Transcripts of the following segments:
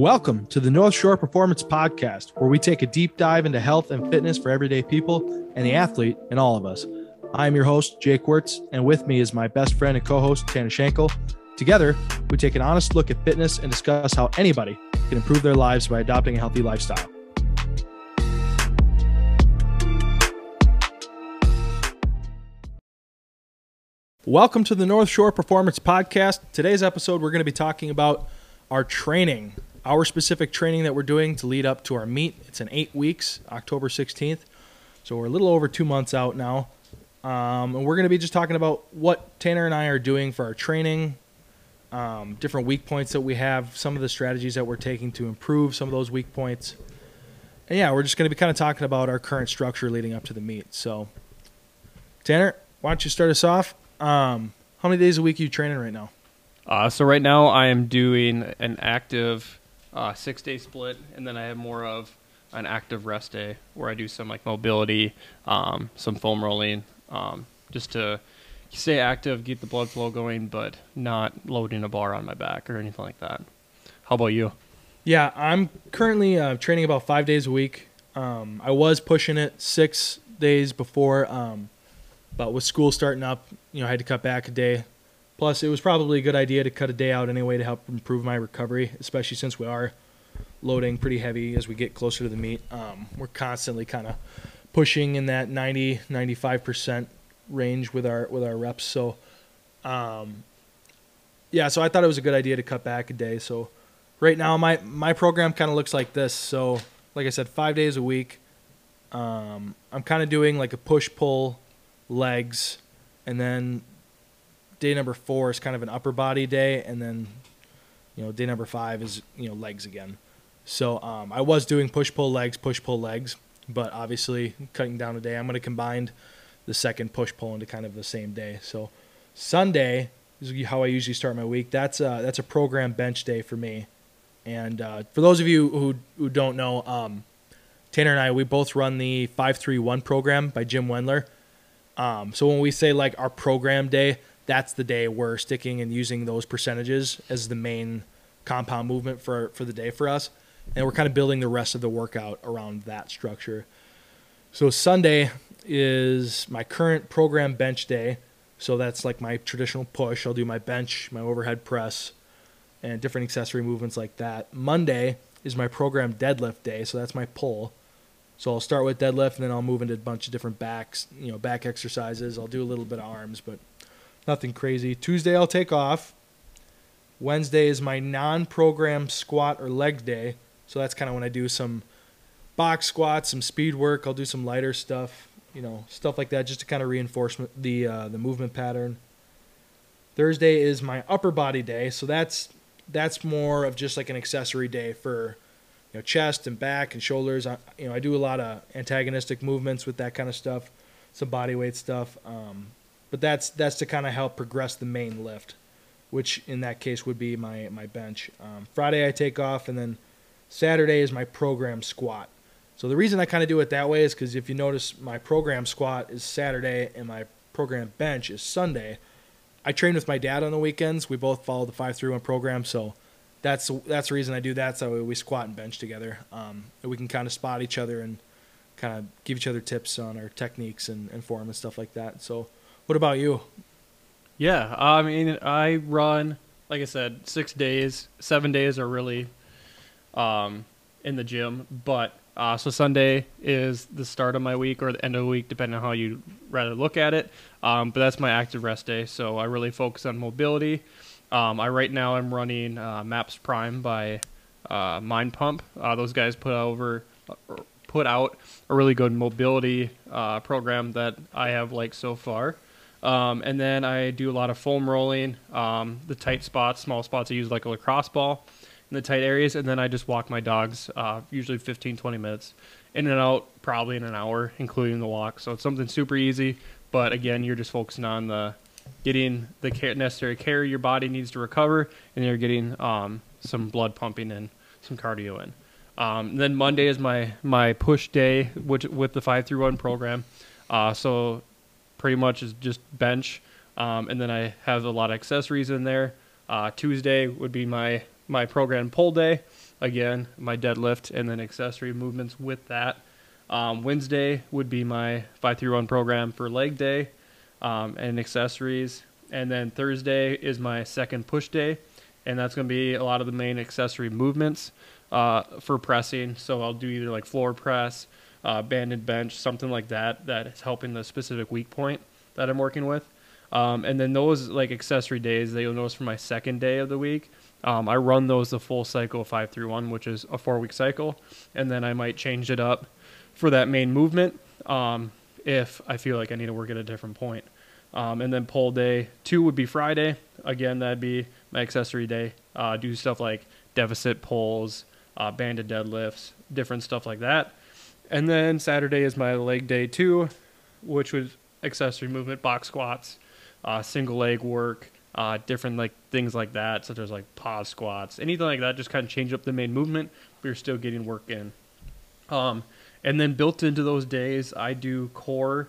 Welcome to the North Shore Performance Podcast, where we take a deep dive into health and fitness for everyday people and the athlete in all of us. I'm your host, Jake Wirtz, and with me is my best friend and co host, Tanner Schenkel. Together, we take an honest look at fitness and discuss how anybody can improve their lives by adopting a healthy lifestyle. Welcome to the North Shore Performance Podcast. Today's episode, we're going to be talking about our training, our specific training that we're doing to lead up to our meet. It's in eight weeks, October 16th. So we're a little over two months out now. Um, and we're going to be just talking about what Tanner and I are doing for our training, um, different weak points that we have, some of the strategies that we're taking to improve some of those weak points. And yeah, we're just going to be kind of talking about our current structure leading up to the meet. So, Tanner, why don't you start us off? Um, how many days a week are you training right now? Uh, so right now I am doing an active uh, six day split, and then I have more of an active rest day where I do some like mobility, um, some foam rolling, um, just to stay active, keep the blood flow going, but not loading a bar on my back or anything like that. How about you? Yeah, I'm currently uh, training about five days a week. Um, I was pushing it six days before, um, but with school starting up, you know, I had to cut back a day. Plus, it was probably a good idea to cut a day out anyway to help improve my recovery, especially since we are loading pretty heavy as we get closer to the meet. Um, we're constantly kind of pushing in that 90, 95% range with our with our reps. So, um, yeah, so I thought it was a good idea to cut back a day. So, right now my my program kind of looks like this. So, like I said, five days a week. Um, I'm kind of doing like a push pull legs, and then day number four is kind of an upper body day, and then you know day number five is you know legs again. So um, I was doing push pull legs, push pull legs, but obviously cutting down a day, I'm going to combine the second push pull into kind of the same day. So Sunday is how I usually start my week. That's a, that's a program bench day for me. And uh, for those of you who who don't know, um, Tanner and I we both run the five three one program by Jim Wendler. Um, so when we say like our program day, that's the day we're sticking and using those percentages as the main compound movement for for the day for us, and we're kind of building the rest of the workout around that structure. So Sunday is my current program bench day. So that's like my traditional push. I'll do my bench, my overhead press, and different accessory movements like that. Monday is my program deadlift day, so that's my pull. So I'll start with deadlift and then I'll move into a bunch of different backs, you know, back exercises. I'll do a little bit of arms, but nothing crazy. Tuesday I'll take off. Wednesday is my non-program squat or leg day. So that's kind of when I do some box squats, some speed work. I'll do some lighter stuff, you know, stuff like that, just to kind of reinforce the uh, the movement pattern. Thursday is my upper body day, so that's that's more of just like an accessory day for you know chest and back and shoulders. I, you know, I do a lot of antagonistic movements with that kind of stuff, some body weight stuff. Um, but that's that's to kind of help progress the main lift, which in that case would be my my bench. Um, Friday I take off, and then Saturday is my program squat. So the reason I kind of do it that way is because if you notice, my program squat is Saturday and my program bench is Sunday. I train with my dad on the weekends. We both follow the five three one program, so that's that's the reason I do that. So we squat and bench together. Um, we can kind of spot each other and kind of give each other tips on our techniques and, and form and stuff like that. So, what about you? Yeah, I mean, I run like I said, six days, seven days are really um, in the gym, but uh, so Sunday is the start of my week or the end of the week, depending on how you rather look at it. Um, but that's my active rest day, so I really focus on mobility. Um, I right now I'm running uh, Maps Prime by uh, Mind Pump. Uh, those guys put over put out a really good mobility uh, program that I have liked so far. Um, and then I do a lot of foam rolling, um, the tight spots, small spots I use like a lacrosse ball in the tight areas, and then I just walk my dogs, uh, usually 15, 20 minutes, in and out, probably in an hour, including the walk. So it's something super easy, but again, you're just focusing on the getting the care, necessary care your body needs to recover, and you're getting um, some blood pumping and some cardio in. Um, then Monday is my my push day, which with the five through one program. Uh, so pretty much is just bench, um, and then I have a lot of accessories in there. Uh, Tuesday would be my my program pull day, again, my deadlift, and then accessory movements with that. Um, Wednesday would be my 531 program for leg day um, and accessories. And then Thursday is my second push day, and that's going to be a lot of the main accessory movements uh, for pressing. So I'll do either like floor press, uh, banded bench, something like that, that is helping the specific weak point that I'm working with. Um, and then those like accessory days that you'll notice for my second day of the week, um, I run those the full cycle five through one, which is a four week cycle, and then I might change it up for that main movement um, if I feel like I need to work at a different point. Um, and then pull day two would be Friday. Again, that'd be my accessory day. Uh, do stuff like deficit pulls, uh, banded deadlifts, different stuff like that. And then Saturday is my leg day two, which was accessory movement, box squats, uh, single leg work, uh, different like things like that, such as like pause squats, anything like that. Just kind of change up the main movement, but you're still getting work in. Um, and then built into those days, I do core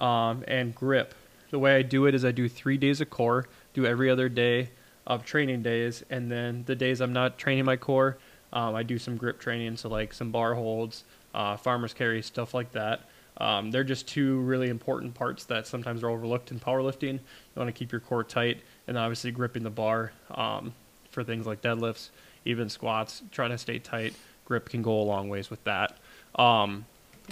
um, and grip. The way I do it is I do three days of core, do every other day of training days, and then the days I'm not training my core, um, I do some grip training, so like some bar holds, uh, farmers carry, stuff like that. Um, they're just two really important parts that sometimes are overlooked in powerlifting. You want to keep your core tight, and obviously gripping the bar um, for things like deadlifts, even squats. Trying to stay tight, grip can go a long ways with that. Um,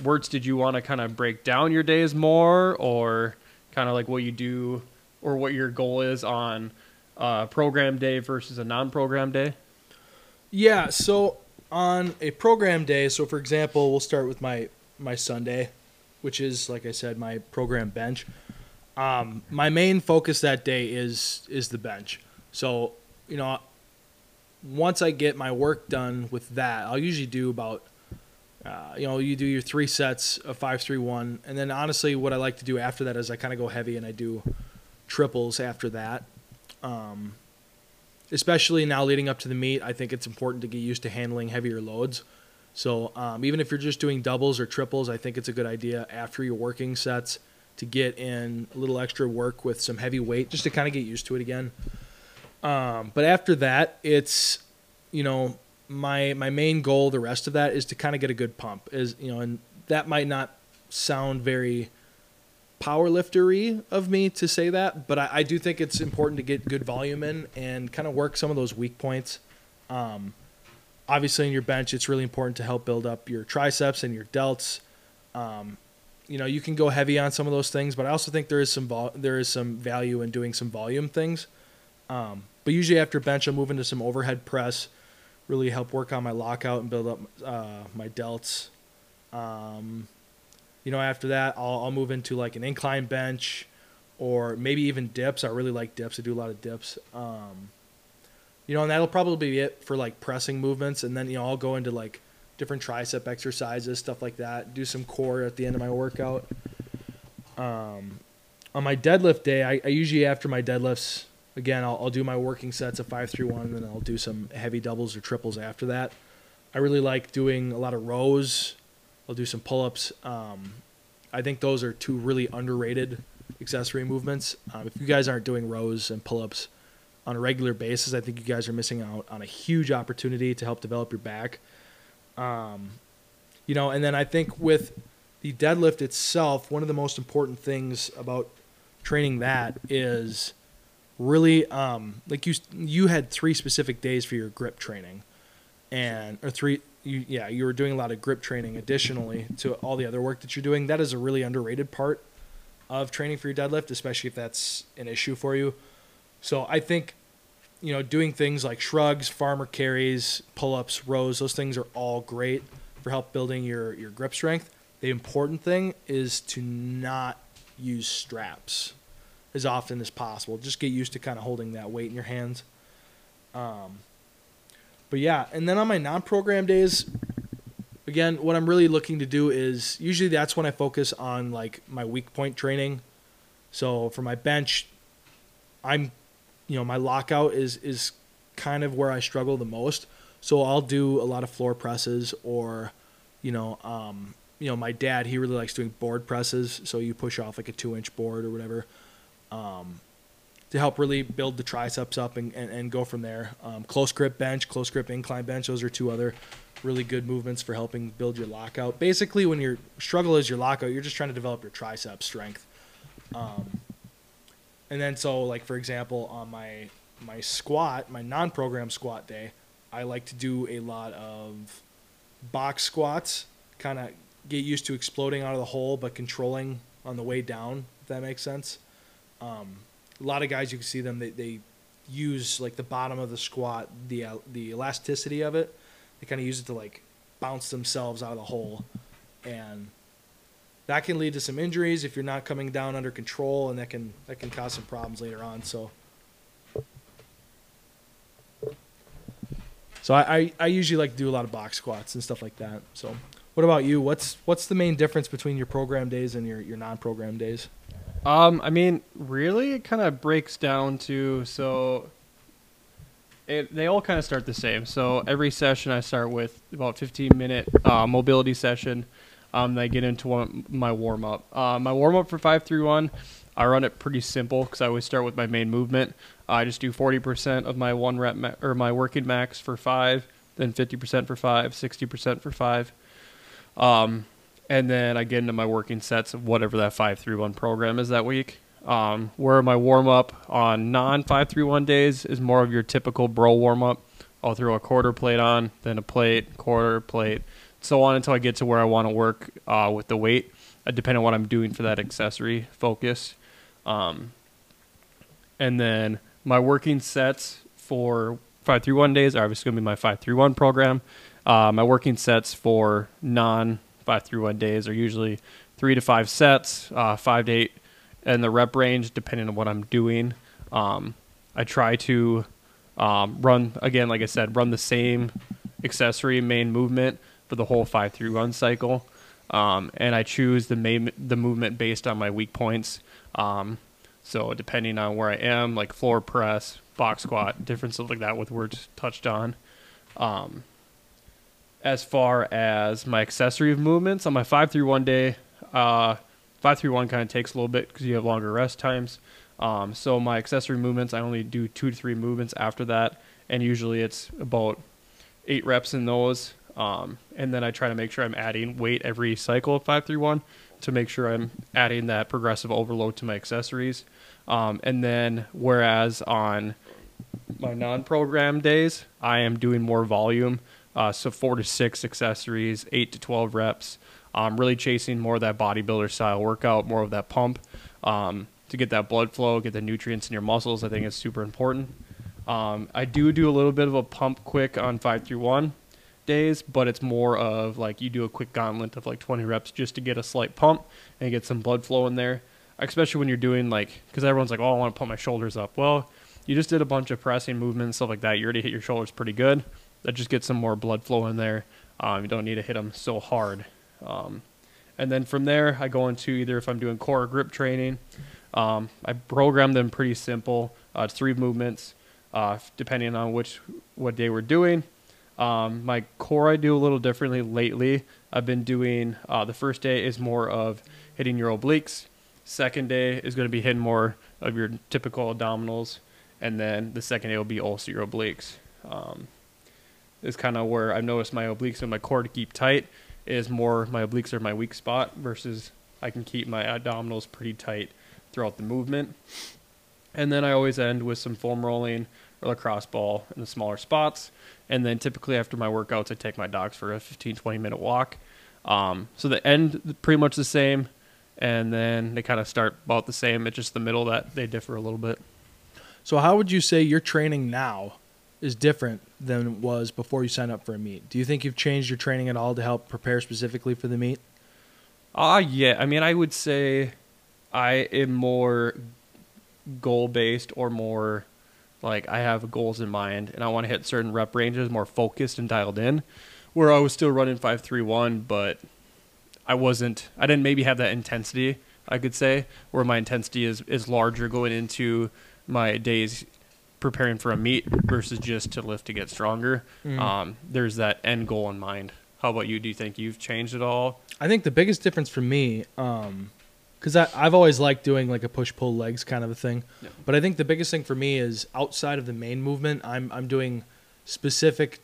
Wirtz, did you want to kind of break down your days more, or kind of like what you do, or what your goal is on uh, program day versus a non-program day? Yeah, so on a program day, so for example, we'll start with my my Sunday, which is like I said, my program bench. Um, my main focus that day is is the bench. So you know, once I get my work done with that, I'll usually do about uh, you know you do your three sets of five three one, and then honestly, what I like to do after that is I kind of go heavy and I do triples after that. Um, especially now leading up to the meet, I think it's important to get used to handling heavier loads. So um, even if you're just doing doubles or triples, I think it's a good idea after your working sets to get in a little extra work with some heavy weight just to kind of get used to it again. Um, but after that, it's you know my my main goal. The rest of that is to kind of get a good pump. Is you know, and that might not sound very powerliftery of me to say that, but I, I, do think it's important to get good volume in and kind of work some of those weak points. Um, obviously, in your bench, it's really important to help build up your triceps and your delts. Um, you know, you can go heavy on some of those things, but I also think there is some vol- there is some value in doing some volume things. Um, but usually after bench, I'll move into some overhead press, really help work on my lockout and build up uh, my delts. Um, you know, after that, I'll, I'll move into like an incline bench or maybe even dips. I really like dips. I do a lot of dips. Um, you know, and that'll probably be it for like pressing movements. And then, you know, I'll go into like different tricep exercises, stuff like that. Do some core at the end of my workout. Um, on my deadlift day, I, I, usually after my deadlifts, again, I'll, I'll do my working sets of five through one, and then I'll do some heavy doubles or triples after that. I really like doing a lot of rows I'll do some pull ups. Um, I think those are two really underrated accessory movements. Um, if you guys aren't doing rows and pull ups on a regular basis, I think you guys are missing out on a huge opportunity to help develop your back. Um, you know, and then I think with the deadlift itself, one of the most important things about training that is really um, like you you had three specific days for your grip training and or three you yeah you were doing a lot of grip training additionally to all the other work that you're doing. That is a really underrated part of training for your deadlift especially if that's an issue for you. So i think you know doing things like shrugs farmer carries pull-ups rows those things are all great for help building your your grip strength. The important thing is to not use straps as often as possible. Just get used to kind of holding that weight in your hands. Um, but yeah, and then on my non-program days, again, what I'm really looking to do is usually that's when I focus on like my weak point training. So for my bench, I'm, you know, my lockout is is kind of where I struggle the most. So I'll do a lot of floor presses or, you know, um, you know, my dad he really likes doing board presses. So you push off like a two inch board or whatever. Um, to help really build the triceps up and, and, and go from there. Um, close grip bench, close grip incline bench. Those are two other really good movements for helping build your lockout. Basically, when your struggle is your lockout, you're just trying to develop your tricep strength. Um, and then so like for example, on my my squat, my non-program squat day, I like to do a lot of box squats, kind of get used to exploding out of the hole but controlling on the way down. If that makes sense. Um, a lot of guys you can see them they, they use like the bottom of the squat the uh, the elasticity of it. They kind of use it to like bounce themselves out of the hole. And that can lead to some injuries if you're not coming down under control and that can that can cause some problems later on so. So I, I, I usually like do a lot of box squats and stuff like that so. What about you? What's what's the main difference between your program days and your, your non-program days Um, I mean, really, it kind of breaks down to so. It, they all kind of start the same. So every session, I start with about 15 minute uh, mobility session. Um, I get into one, my warm up. Uh, my warm up for five three one, I run it pretty simple because I always start with my main movement. I just do 40% of my one rep ma- or my working max for five, then 50% for five, 60% for five. Um, and then I get into my working sets of whatever that five three one program is that week. Um, where my warm up on non five three one days is more of your typical bro warm up. I'll throw a quarter plate on, then a plate, quarter plate, so on until I get to where I want to work uh, with the weight, uh, depending on what I'm doing for that accessory focus. Um, and then my working sets for five three one days are obviously going to be my five three one program. Uh, my working sets for non five through one days are usually three to five sets, uh, five to eight, and the rep range depending on what I'm doing. Um, I try to um, run again, like I said, run the same accessory main movement for the whole five through one cycle, um, and I choose the main the movement based on my weak points. Um, so depending on where I am, like floor press, box squat, different stuff like that with Wirtz touched on. Um, as far as my accessory movements on my five through one day, uh, five through one kind of takes a little bit because you have longer rest times. Um, so my accessory movements, I only do two to three movements after that, and usually it's about eight reps in those. Um, and then I try to make sure I'm adding weight every cycle of five through one to make sure I'm adding that progressive overload to my accessories. Um, and then whereas on my non-program days, I am doing more volume. Uh, so four to six accessories, eight to twelve reps. Um, really chasing more of that bodybuilder style workout, more of that pump um, to get that blood flow, get the nutrients in your muscles. I think is super important. Um, I do do a little bit of a pump quick on five through one days, but it's more of like you do a quick gauntlet of like 20 reps just to get a slight pump and get some blood flow in there. Especially when you're doing like, because everyone's like, oh, I want to put my shoulders up. Well, you just did a bunch of pressing movements, stuff like that. You already hit your shoulders pretty good. That just gets some more blood flow in there. Um, you don't need to hit them so hard. Um, and then from there, I go into either if I'm doing core or grip training. Um, I program them pretty simple. Uh, it's three movements, uh, depending on which what day we're doing. Um, my core I do a little differently lately. I've been doing uh, the first day is more of hitting your obliques. Second day is going to be hitting more of your typical abdominals, and then the second day will be also your obliques. Um, is kind of where I've noticed my obliques and my core to keep tight is more my obliques are my weak spot versus I can keep my abdominals pretty tight throughout the movement. And then I always end with some foam rolling or lacrosse ball in the smaller spots. And then typically after my workouts, I take my dogs for a 15, 20 minute walk. Um, so the end pretty much the same, and then they kind of start about the same. It's just the middle that they differ a little bit. So how would you say your training now is different than it was before you signed up for a meet? Do you think you've changed your training at all to help prepare specifically for the meet? Ah, uh, yeah. I mean, I would say I am more goal based or more like I have goals in mind and I want to hit certain rep ranges more focused and dialed in. Where I was still running five three one, but I wasn't. I didn't maybe have that intensity. I could say where my intensity is is larger going into my days preparing for a meet versus just to lift to get stronger. Mm. Um, there's that end goal in mind. How about you? Do you think you've changed at all? I think the biggest difference for me, um, because I've always liked doing like a push pull legs kind of a thing. Yeah. But I think the biggest thing for me is outside of the main movement, I'm I'm doing specific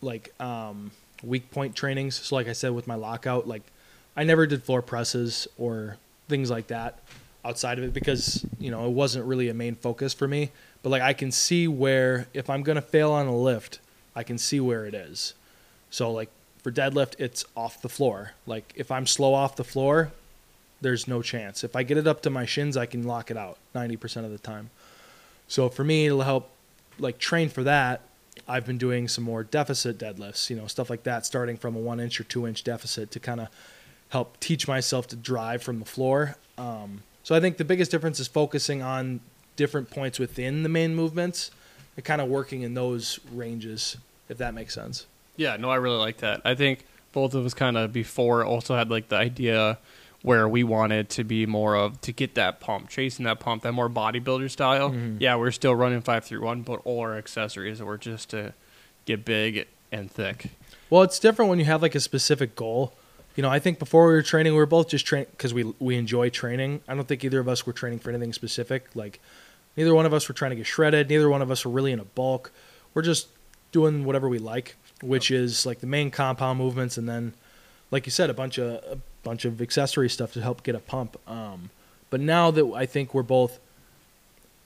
like um, weak point trainings. So like I said with my lockout, like I never did floor presses or things like that outside of it because you know it wasn't really a main focus for me. But like I can see where if I'm gonna fail on a lift, I can see where it is. So like for deadlift, it's off the floor. Like if I'm slow off the floor, there's no chance. If I get it up to my shins, I can lock it out 90% of the time. So for me, it'll help like train for that. I've been doing some more deficit deadlifts, you know, stuff like that, starting from a one inch or two inch deficit to kind of help teach myself to drive from the floor. Um, so I think the biggest difference is focusing on different points within the main movements and kind of working in those ranges, if that makes sense. Yeah, no, I really like that. I think both of us kind of before also had like the idea where we wanted to be more of to get that pump, chasing that pump, that more bodybuilder style. Mhm. Yeah, we're still running five through one, but all our accessories were just to get big and thick. Well, it's different when you have like a specific goal. You know, I think before we were training, we were both just training because we we enjoy training. I don't think either of us were training for anything specific. Like, neither one of us were trying to get shredded. Neither one of us were really in a bulk. We're just doing whatever we like, which is like the main compound movements, and then, like you said, a bunch of a bunch of accessory stuff to help get a pump. Um, but now that I think we're both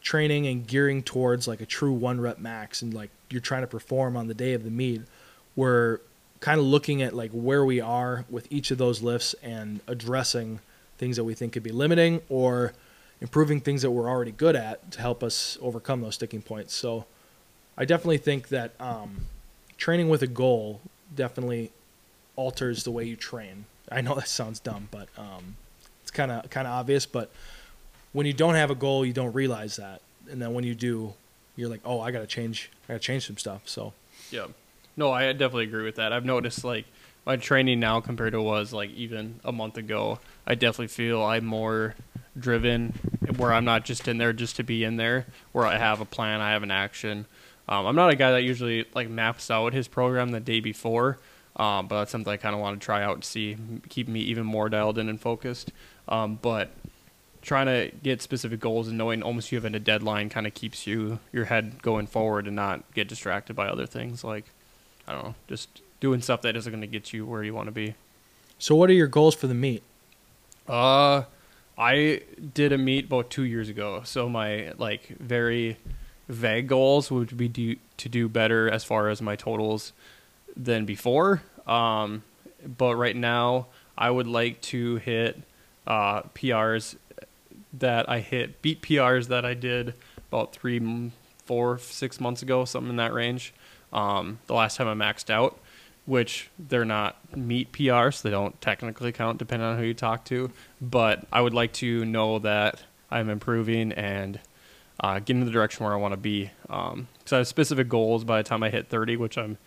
training and gearing towards like a true one rep max, and like you're trying to perform on the day of the meet, we're kind of looking at like where we are with each of those lifts and addressing things that we think could be limiting or improving things that we're already good at to help us overcome those sticking points. So I definitely think that um, training with a goal definitely alters the way you train. I know that sounds dumb, but um, it's kind of kind of obvious. But when you don't have a goal, you don't realize that, and then when you do, you're like, oh, I gotta change. I gotta change some stuff. So Yeah. No, I definitely agree with that. I've noticed like my training now compared to was like even a month ago. I definitely feel I'm more driven where I'm not just in there just to be in there, where I have a plan, I have an action. Um, I'm not a guy that usually like maps out his program the day before, um, but that's something I kind of want to try out and see, keep me even more dialed in and focused. Um, but trying to get specific goals and knowing almost you have a deadline kind of keeps you your head going forward and not get distracted by other things like I don't know, just doing stuff that isn't going to get you where you want to be. so what are your goals for the meet? Uh, I did a meet about two years ago, so my like very vague goals would be do, to do better as far as my totals than before. Um, but right now, I would like to hit uh, PRs that I hit, beat PRs that I did about three, four, six months ago, something in that range. Um, the last time I maxed out, which they're not meet PRs, so they don't technically count depending on who you talk to. But I would like to know that I'm improving and uh, getting in the direction where I want to be. Because I have specific goals by the time I hit 30, which I'm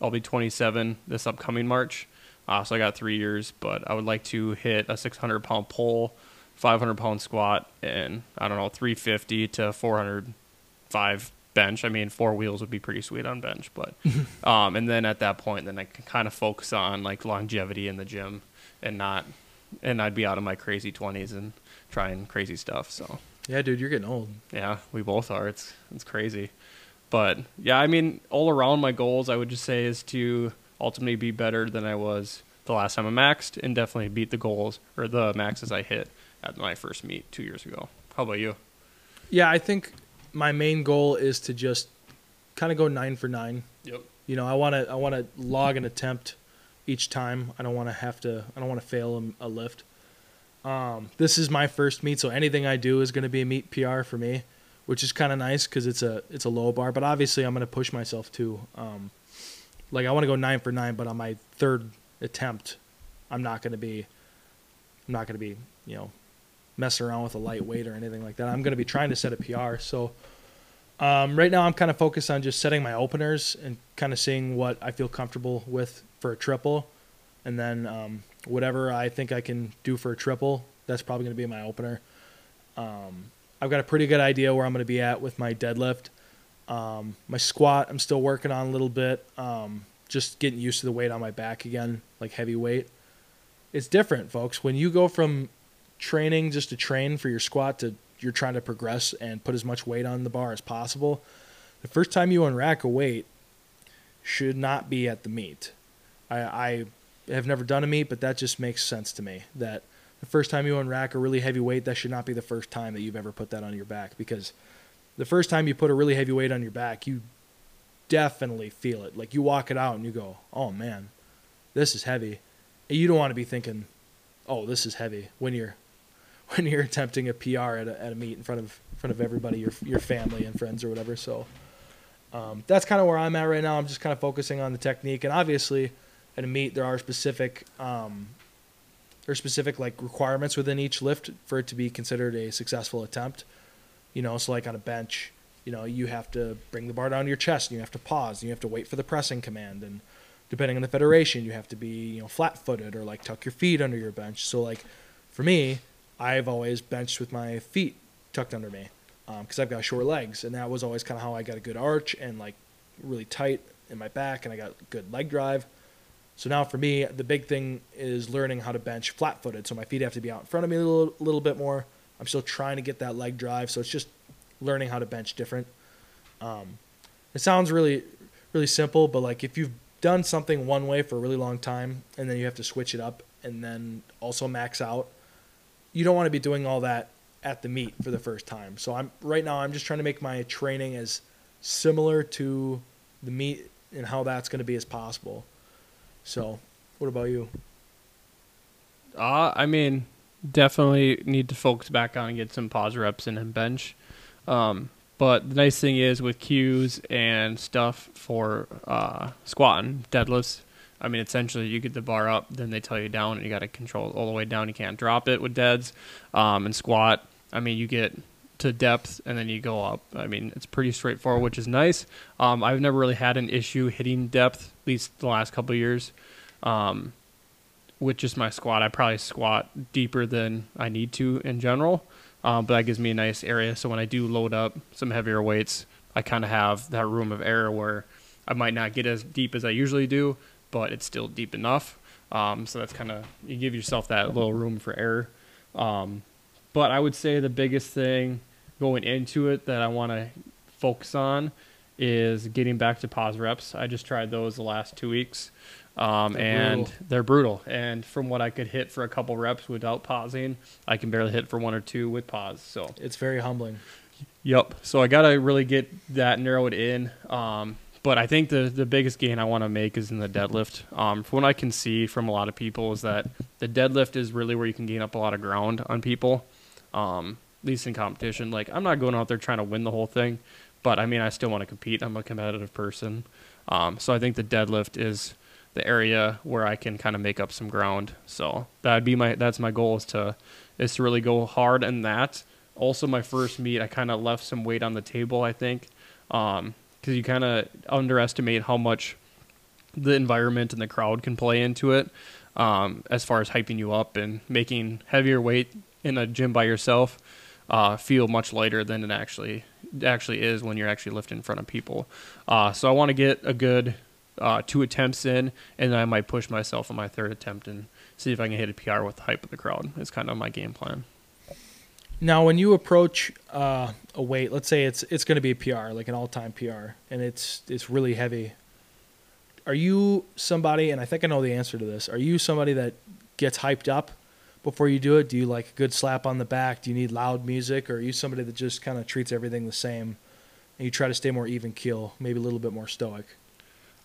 I'll be 27 this upcoming March. Uh, so I got three years, but I would like to hit a 600 pound pull, 500 pound squat, and I don't know 350 to 405 bench. I mean, four wheels would be pretty sweet on bench, but um, and then at that point, then I can kind of focus on like longevity in the gym and not, and I'd be out of my crazy 20s and trying crazy stuff. So Yeah, dude, you're getting old. yeah, we both are. It's it's crazy. But yeah, I mean, all around my goals, I would just say is to ultimately be better than I was the last time I maxed, and definitely beat the goals or the maxes I hit at my first meet two years ago. How about you? Yeah, I think my main goal is to just kind of go nine for nine. Yep. You know, I want to I want to log an attempt each time. I don't want to have to. I don't want to fail a, a lift. Um, this is my first meet, so anything I do is going to be a meet PR for me, which is kind of nice because it's a it's a low bar. But obviously, I'm going to push myself too. Um, like I want to go nine for nine, but on my third attempt, I'm not going to be. I'm not going to be you know messing around with a lightweight or anything like that. I'm going to be trying to set a PR. So um, right now, I'm kind of focused on just setting my openers and kind of seeing what I feel comfortable with for a triple, and then um, whatever I think I can do for a triple, that's probably going to be my opener. Um, I've got a pretty good idea where I'm going to be at with my deadlift. Um, my squat, I'm still working on a little bit. Um, just getting used to the weight on my back again, like heavy weight. It's different, folks. When you go from training just to train for your squat to you're trying to progress and put as much weight on the bar as possible, the first time you unrack a weight should not be at the meet. I, I have never done a meet, but that just makes sense to me. That the first time you unrack a really heavy weight, that should not be the first time that you've ever put that on your back because the first time you put a really heavy weight on your back, you definitely feel it. Like you walk it out and you go, "Oh man, this is heavy." And you don't want to be thinking, "Oh, this is heavy" when you're when you're attempting a PR at a, at a meet in front of in front of everybody, your your family and friends or whatever. So um, that's kind of where I'm at right now. I'm just kind of focusing on the technique, and obviously, at a meet there are specific um, there are specific like requirements within each lift for it to be considered a successful attempt. You know, so like on a bench, you know, you have to bring the bar down to your chest, and you have to pause, and you have to wait for the pressing command, and depending on the federation, you have to be you know flat-footed or like tuck your feet under your bench. So like for me, I've always benched with my feet tucked under me because um, I've got short legs, and that was always kind of how I got a good arch and like really tight in my back, and I got good leg drive. So now for me, the big thing is learning how to bench flat-footed. So my feet have to be out in front of me a little, little bit more. I'm still trying to get that leg drive, so it's just learning how to bench different. Um, it sounds really, really simple, but like if you've done something one way for a really long time, and then you have to switch it up, and then also max out you don't want to be doing all that at the meet for the first time. So I'm right now I'm just trying to make my training as similar to the meet and how that's going to be as possible. So, what about you? Uh, I mean, definitely need to focus back on and get some pause reps and bench. Um, but the nice thing is with cues and stuff for uh, squatting, deadlifts, I mean, essentially, you get the bar up, then they tell you down, and you got to control it all the way down. You can't drop it with deads um, and squat. I mean, you get to depth and then you go up. I mean, it's pretty straightforward, which is nice. Um, I've never really had an issue hitting depth, at least the last couple years. Um, with just my squat, I probably squat deeper than I need to in general, um, but that gives me a nice area. So when I do load up some heavier weights, I kind of have that room of error where I might not get as deep as I usually do, but it's still deep enough. Um, so that's kind of you give yourself that little room for error. Um, but I would say the biggest thing going into it that I want to focus on is getting back to pause reps. I just tried those the last two weeks, um, they're and brutal. they're brutal. And from what I could hit for a couple reps without pausing, I can barely hit for one or two with pause. So it's very humbling. Yep. So I got to really get that narrowed in. Um, but I think the the biggest gain I want to make is in the deadlift. Um, from what I can see from a lot of people is that the deadlift is really where you can gain up a lot of ground on people. Um, at least in competition. Like I'm not going out there trying to win the whole thing, but I mean I still want to compete. I'm a competitive person, um, so I think the deadlift is the area where I can kind of make up some ground. So that'd be my that's my goal is to is to really go hard in that. Also, my first meet, I kind of left some weight on the table. I think. Um, because you kind of underestimate how much the environment and the crowd can play into it um, as far as hyping you up and making heavier weight in a gym by yourself uh, feel much lighter than it actually actually is when you're actually lifting in front of people. Uh, so I want to get a good uh, two attempts in, and then I might push myself on my third attempt and see if I can hit a PR with the hype of the crowd. It's kind of my game plan. Now, when you approach uh, a weight, let's say it's it's going to be a PR, like an all-time PR, and it's it's really heavy. Are you somebody? And I think I know the answer to this. Are you somebody that gets hyped up before you do it? Do you like a good slap on the back? Do you need loud music, or are you somebody that just kind of treats everything the same, and you try to stay more even keel, maybe a little bit more stoic?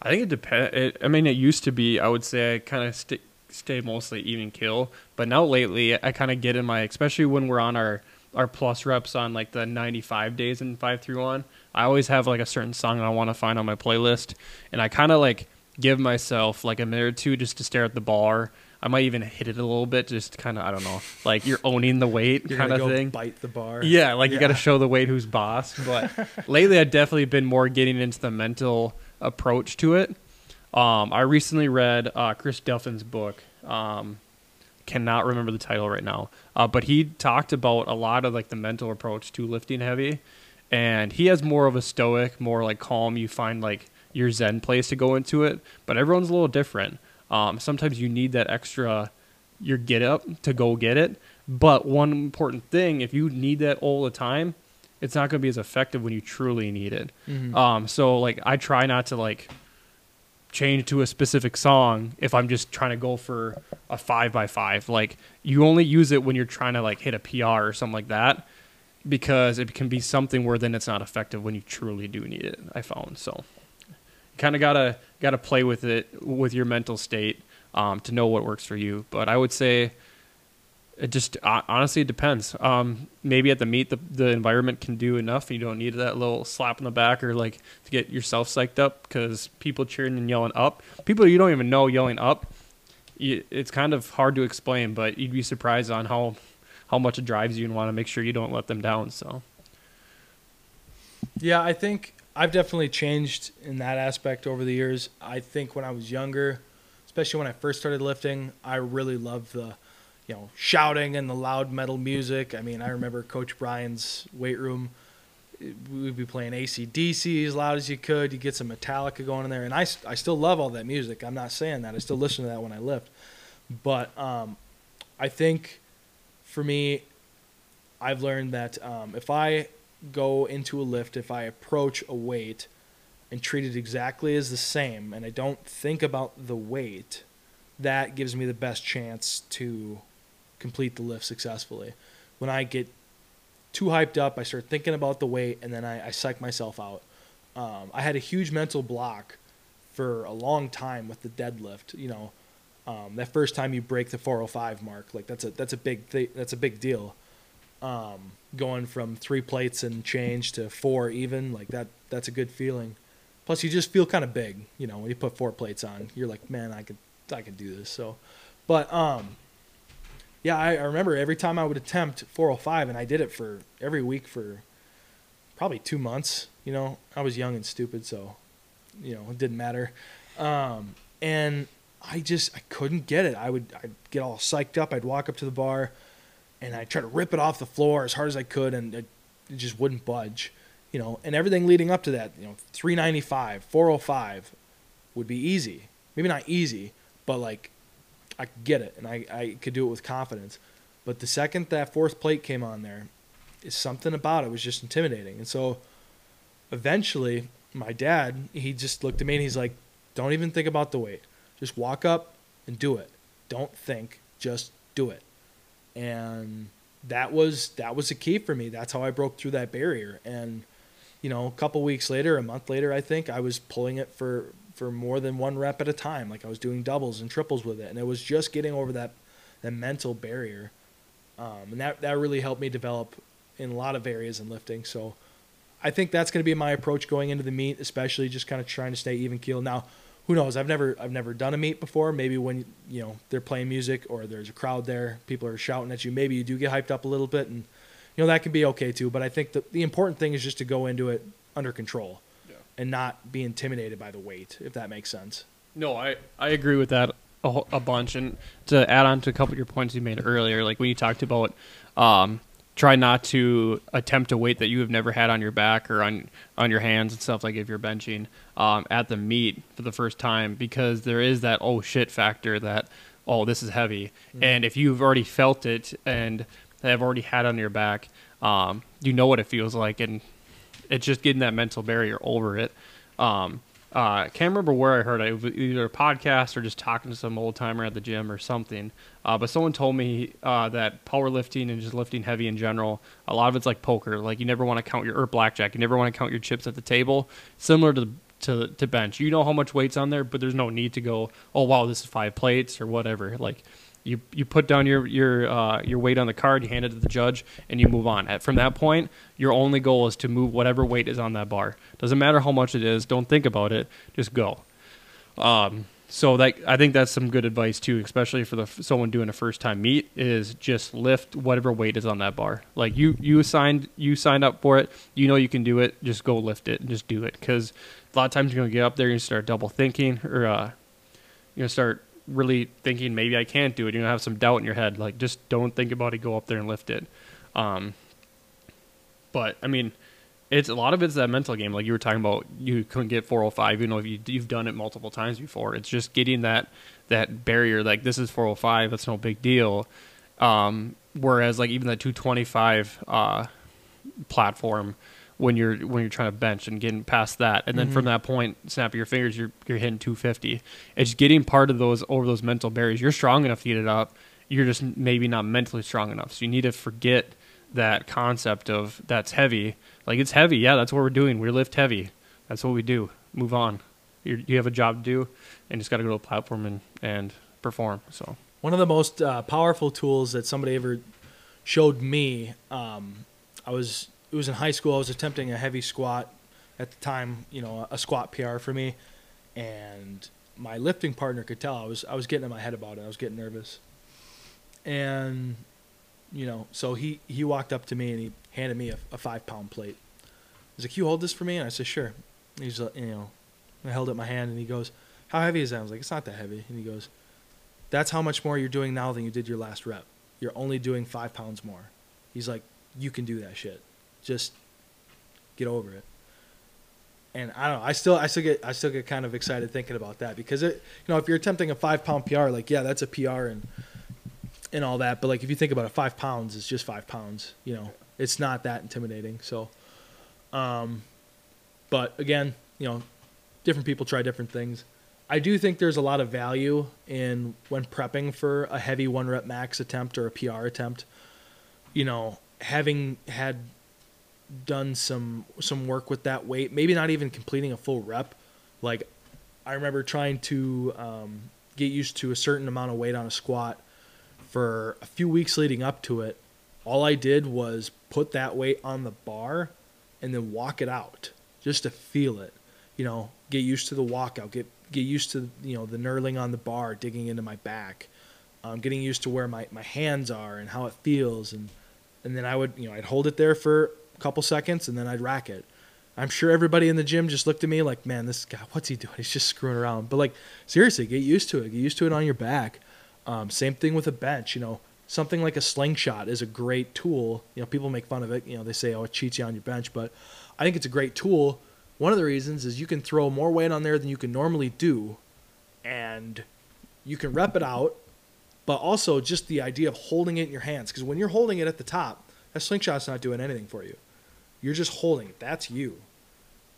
I think it depends. I mean, it used to be. I would say I kind of stick stay mostly even kill. But now lately, I kind of get in my, especially when we're on our our plus reps on like the 95 days in five through one. I always have like a certain song I want to find on my playlist, and I kind of like give myself like a minute or two just to stare at the bar. I might even hit it a little bit, just kind of I don't know, like you're owning the weight kind of thing. Bite the bar. Yeah, like yeah. you got to show the weight who's boss. But lately, I've definitely been more getting into the mental approach to it. Um, I recently read uh, Chris Duffin's book. Um, cannot remember the title right now, uh, but he talked about a lot of like the mental approach to lifting heavy, and he has more of a stoic, more like calm. You find like your zen place to go into it, but everyone's a little different. Um, sometimes you need that extra your get up to go get it, But one important thing, if you need that all the time, it's not going to be as effective when you truly need it. Mhm. Um, so like I try not to like change to a specific song if I'm just trying to go for a five by five. Like you only use it when you're trying to like hit a PR or something like that because it can be something where then it's not effective when you truly do need it. I found so you kind of gotta gotta play with it with your mental state um, to know what works for you. But I would say it just honestly it depends. Um, maybe at the meet the the environment can do enough. You don't need that little slap in the back or like to get yourself psyched up because people cheering and yelling up, people you don't even know yelling up. It's kind of hard to explain, but you'd be surprised on how how much it drives you and want to make sure you don't let them down. So Yeah, I think I've definitely changed in that aspect over the years. I think when I was younger, especially when I first started lifting, I really loved the, you know, shouting and the loud metal music. I mean, I remember Coach Brian's weight room. We would be playing ACDC as loud as you could. You get some Metallica going in there, and I, I still love all that music. I'm not saying that. I still listen to that when I lift, but um, I think for me, I've learned that um, if I go into a lift, if I approach a weight and treat it exactly as the same, and I don't think about the weight, that gives me the best chance to complete the lift successfully. When I get too hyped up, I start thinking about the weight, and then I, I psych myself out. Um, I had a huge mental block for a long time with the deadlift. You know, um, that first time you break the 405 mark, like that's a that's a big th- that's a big deal um, going from three plates and change to four even like that that's a good feeling plus you just feel kind of big you know when you put four plates on you're like man i could i could do this so but um yeah I, I remember every time i would attempt 405 and i did it for every week for probably two months you know i was young and stupid so you know it didn't matter um and i just i couldn't get it i would i'd get all psyched up i'd walk up to the bar and I tried to rip it off the floor as hard as I could, and it, it just wouldn't budge, you know. And everything leading up to that, you know, 395, 405 would be easy. Maybe not easy, but like I could get it, and I, I could do it with confidence. But the second that fourth plate came on there, is something about it was just intimidating. And so eventually, my dad, he just looked at me and he's like, "Don't even think about the weight. Just walk up and do it. Don't think, just do it." and that was that was the key for me. That's how I broke through that barrier. And you know, a couple weeks later, a month later, I think I was pulling it for for more than one rep at a time. Like I was doing doubles and triples with it, and it was just getting over that that mental barrier. Um, and that that really helped me develop in a lot of areas in lifting. So I think that's going to be my approach going into the meet, especially just kind of trying to stay even keel. Now, who knows? I've never I've never done a meet before. Maybe when you know they're playing music or there's a crowd there, people are shouting at you. Maybe you do get hyped up a little bit, and you know that can be okay too. But I think the the important thing is just to go into it under control. And not be intimidated by the weight, if that makes sense. No, I, I agree with that a, whole- a bunch. And to add on to a couple of your points you made earlier, like when you talked about um, try not to attempt a weight that you have never had on your back or on on your hands and stuff like if you're benching um, at the meet for the first time because there is that oh shit factor that oh this is heavy and if you've already felt it and have already had on your back um, you know what it feels like and it's just getting that mental barrier over it. Um, uh, can't remember where I heard it. It was either a podcast or just talking to some old timer at the gym or something. Uh, but someone told me uh, that powerlifting and just lifting heavy in general, a lot of it's like poker. Like you never want to count your or blackjack. You never want to count your chips at the table. Similar to to to bench. You know how much weight's on there, but there's no need to go. Oh wow, this is five plates or whatever. Like you you put down your your uh, your weight on the card, you hand it to the judge, and you move on. At, from that point, your only goal is to move whatever weight is on that bar. Doesn't matter how much it is. Don't think about it. Just go. Um, so that I think that's some good advice too, especially for the someone doing a first time meet. Is just lift whatever weight is on that bar. Like you you signed you signed up for it. You know you can do it. Just go lift it and just do it. Because a lot of times you're gonna get up there you start double thinking or uh, you're gonna start really thinking maybe I can't do it. You're gonna have some doubt in your head. Like just don't think about it. Go up there and lift it. Um, but I mean, it's a lot of it's that mental game. Like you were talking about, you couldn't get 405, even though you, you've done it multiple times before. It's just getting that that barrier. Like this is 405. That's no big deal. Um, whereas like even the 225 uh, platform when you're when you're trying to bench and getting past that. And then Mhm. from that point snap your fingers you're you're hitting 250 it's getting part of those over those mental barriers. You're strong enough to get it up. You're just maybe not mentally strong enough. So you need to forget that concept of that's heavy. Like it's heavy. Yeah that's what we're doing. We lift heavy. That's what we do. Move on. You're, you have a job to do and just got to go to the platform and and perform. So. One of the most uh, powerful tools that somebody ever showed me, um, I was it was in high school. I was attempting a heavy squat at the time, you know, a squat PR for me, and my lifting partner could tell I was I was getting in my head about it. I was getting nervous, and you know, so he he walked up to me and he handed me a, a five pound plate. He's like, "You hold this for me," and I said, "Sure." He's like, you know, I held up my hand and he goes, "How heavy is that?" I was like, "It's not that heavy," and he goes that's how much more you're doing now than you did your last rep. You're only doing five pounds more. He's like, you can do that shit. Just get over it. And I don't know. I still, I still get, I still get kind of excited thinking about that because it, you know, if you're attempting a five pound PR, like yeah, that's a PR and and all that. But like if you think about it, five pounds is just five pounds. You know, it's not that intimidating. So, um, but again, you know, different people try different things. I do think there's a lot of value in when prepping for a heavy one rep max attempt or a PR attempt. You know, having had done some some work with that weight, maybe not even completing a full rep. Like I remember trying to um, get used to a certain amount of weight on a squat for a few weeks leading up to it. All I did was put that weight on the bar and then walk it out just to feel it. You know, get used to the walkout, get get used to you know the knurling on the bar, digging into my back, um, getting used to where my, my hands are and how it feels, and and then I would you know I'd hold it there for couple seconds and then I'd rack it. I'm sure everybody in the gym just looked at me like, man, this guy, what's he doing? He's just screwing around. But like seriously, get used to it. Get used to it on your back. Um, same thing with a bench. You know, something like a slingshot is a great tool. You know, people make fun of it. You know, they say, oh, it cheats you on your bench, but I think it's a great tool. One of the reasons is you can throw more weight on there than you can normally do, and you can rep it out. But also just the idea of holding it in your hands, because when you're holding it at the top, that slingshot's not doing anything for you. You're just holding it. That's you.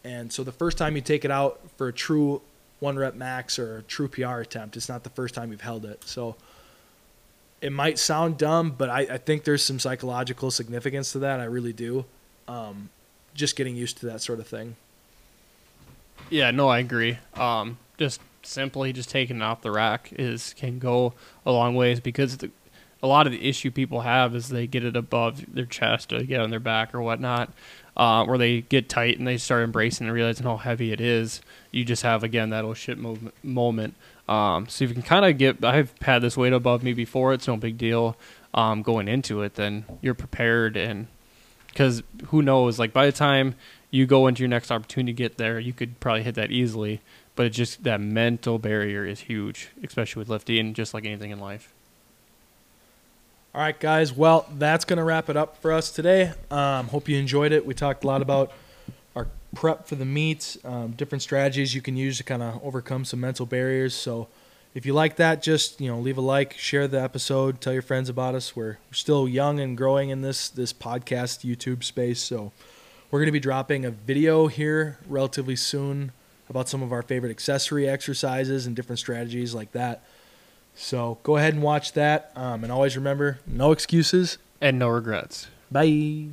And so the first time you take it out for a true one rep max or a true PR attempt, it's not the first time you've held it. So it might sound dumb, but I, I think there's some psychological significance to that. I really do. Um, just getting used to that sort of thing. Yeah, no, I agree. Um, just simply just taking it off the rack is can go a long ways because the, a lot of the issue people have is they get it above their chest or they get on their back or whatnot, uh, where they get tight and they start embracing and realizing how heavy it is. You just have again that oh shit movement, moment. Um, so if you can kind of get, I've had this weight above me before. It's no big deal um, going into it. Then you're prepared and because who knows? Like by the time you go into your next opportunity to get there, you could probably hit that easily. But it's just that mental barrier is huge, especially with lifting, just like anything in life. All right, guys. Well, that's going to wrap it up for us today. Um, hope you enjoyed it. We talked a lot about our prep for the meet, um, different strategies you can use to kind of overcome some mental barriers. So, if you like that, just you know, leave a like, share the episode, tell your friends about us. We're still young and growing in this this podcast YouTube space, so we're going to be dropping a video here relatively soon about some of our favorite accessory exercises and different strategies like that. So go ahead and watch that. Um, and always remember no excuses. And no regrets. Bye.